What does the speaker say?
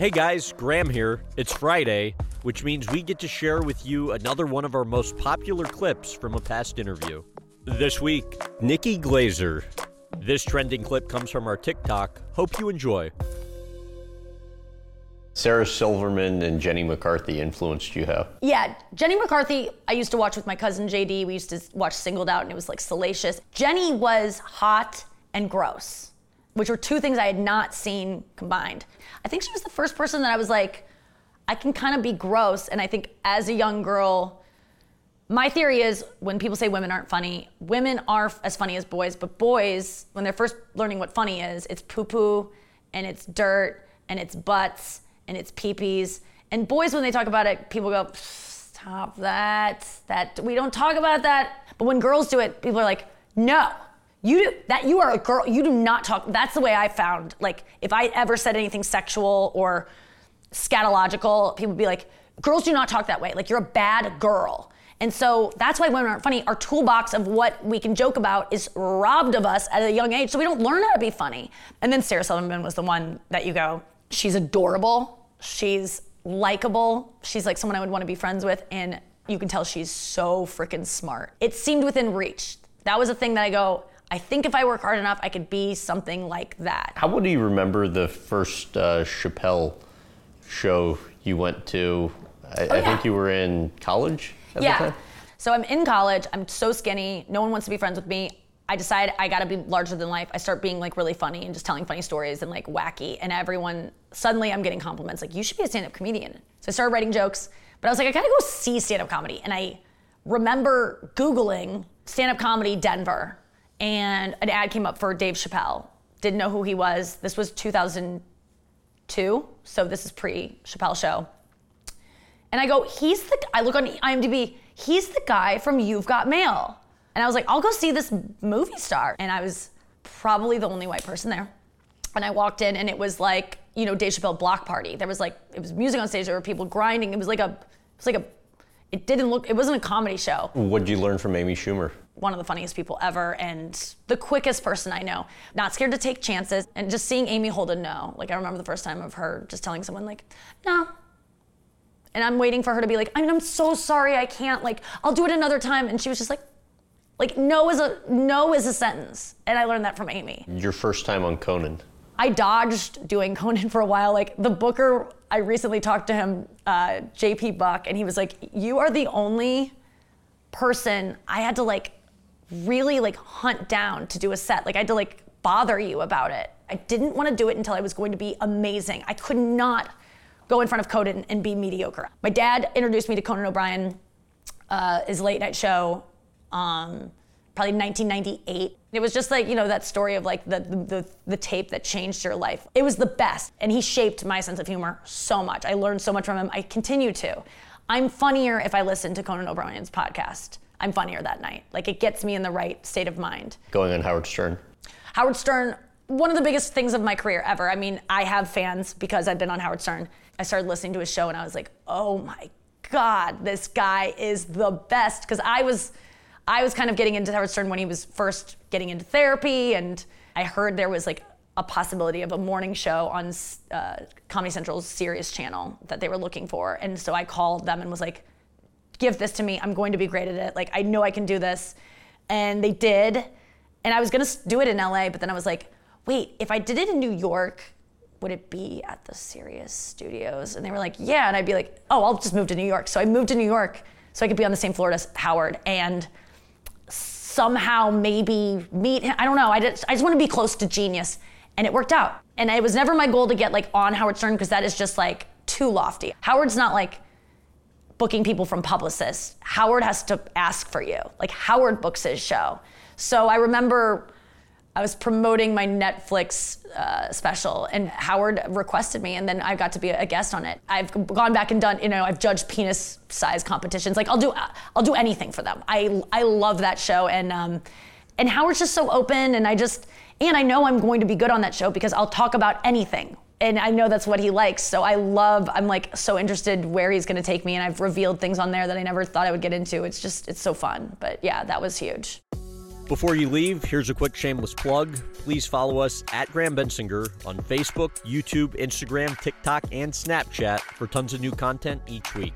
Hey guys, Graham here. It's Friday, which means we get to share with you another one of our most popular clips from a past interview. This week, Nikki Glaser. This trending clip comes from our TikTok. Hope you enjoy. Sarah Silverman and Jenny McCarthy influenced you how? Yeah, Jenny McCarthy, I used to watch with my cousin JD. We used to watch Singled Out, and it was like salacious. Jenny was hot and gross, which were two things I had not seen combined. I think she was the first person that I was like, I can kind of be gross. And I think as a young girl, my theory is when people say women aren't funny, women are as funny as boys, but boys, when they're first learning what funny is, it's poo poo and it's dirt and it's butts and it's peepees. And boys, when they talk about it, people go, stop that. That we don't talk about that. But when girls do it, people are like, no, you do, that you are a girl. You do not talk. That's the way I found. Like if I ever said anything sexual or scatological, people would be like, girls do not talk that way. Like you're a bad girl. And so that's why women aren't funny. Our toolbox of what we can joke about is robbed of us at a young age, so we don't learn how to be funny. And then Sarah Silverman was the one that you go, she's adorable, she's likable, she's like someone I would want to be friends with, and you can tell she's so freaking smart. It seemed within reach. That was a thing that I go, I think if I work hard enough, I could be something like that. How would you remember the first uh, Chappelle show you went to? I, Oh, I think you were in college at the Yeah. time? So I'm in college. I'm so skinny. No one wants to be friends with me. I decide I gotta be larger than life. I start being like really funny and just telling funny stories and like wacky. And everyone, suddenly I'm getting compliments like, you should be a stand up comedian. So I started writing jokes, but I was like, I gotta go see stand up comedy. And I remember Googling stand up comedy Denver and an ad came up for Dave Chappelle. Didn't know who he was. This was 2002. So this is pre Chappelle show. And I go, he's the, I look on IMDb, he's the guy from You've Got Mail. And I was like, I'll go see this movie star. And I was probably the only white person there. And I walked in and it was like, you know, Dave Chappelle block party. There was like, it was music on stage, there were people grinding. It was like a, it was like a, it didn't look, it wasn't a comedy show. What'd you learn from Amy Schumer? One of the funniest people ever and the quickest person I know. Not scared to take chances and just seeing Amy hold a no. Like I remember the first time of her just telling someone like, no, and I'm waiting for her to be like, I mean, I'm so sorry, I can't. Like, I'll do it another time. And she was just like, like no is a no is a sentence, and I learned that from Amy. Your first time on Conan. I dodged doing Conan for a while. Like the Booker, I recently talked to him, uh, JP Buck, and he was like, "You are the only person I had to like really like hunt down to do a set. Like I had to like bother you about it. I didn't want to do it until I was going to be amazing. I could not go in front of Conan and be mediocre. My dad introduced me to Conan O'Brien, uh, his late night show, um, probably 1998. It was just like you know that story of like the, the the tape that changed your life. It was the best, and he shaped my sense of humor so much. I learned so much from him. I continue to. I'm funnier if I listen to Conan O'Brien's podcast. I'm funnier that night. Like it gets me in the right state of mind. Going on Howard Stern. Howard Stern, one of the biggest things of my career ever. I mean, I have fans because I've been on Howard Stern. I started listening to his show and I was like, oh my God, this guy is the best. Because I was, I was kind of getting into Howard Stern when he was first getting into therapy, and I heard there was like a possibility of a morning show on uh, Comedy Central's Sirius channel that they were looking for, and so I called them and was like, give this to me. I'm going to be great at it. Like I know I can do this. And they did. And I was going to do it in LA, but then I was like, wait, if I did it in New York, would it be at the Sirius studios? And they were like, yeah. And I'd be like, oh, I'll just move to New York. So I moved to New York so I could be on the same floor as Howard and somehow maybe meet him. I don't know. I just, I just want to be close to genius. And it worked out. And it was never my goal to get like on Howard Stern because that is just like too lofty. Howard's not like booking people from publicists. Howard has to ask for you. Like Howard books his show. So I remember I was promoting my Netflix uh, special, and Howard requested me, and then I got to be a guest on it. I've gone back and done, you know, I've judged penis size competitions. Like I'll do, I'll do anything for them. I I love that show, and um, and Howard's just so open, and I just, and I know I'm going to be good on that show because I'll talk about anything. And I know that's what he likes. So I love, I'm like so interested where he's gonna take me. And I've revealed things on there that I never thought I would get into. It's just, it's so fun. But yeah, that was huge. Before you leave, here's a quick shameless plug. Please follow us at Graham Bensinger on Facebook, YouTube, Instagram, TikTok, and Snapchat for tons of new content each week.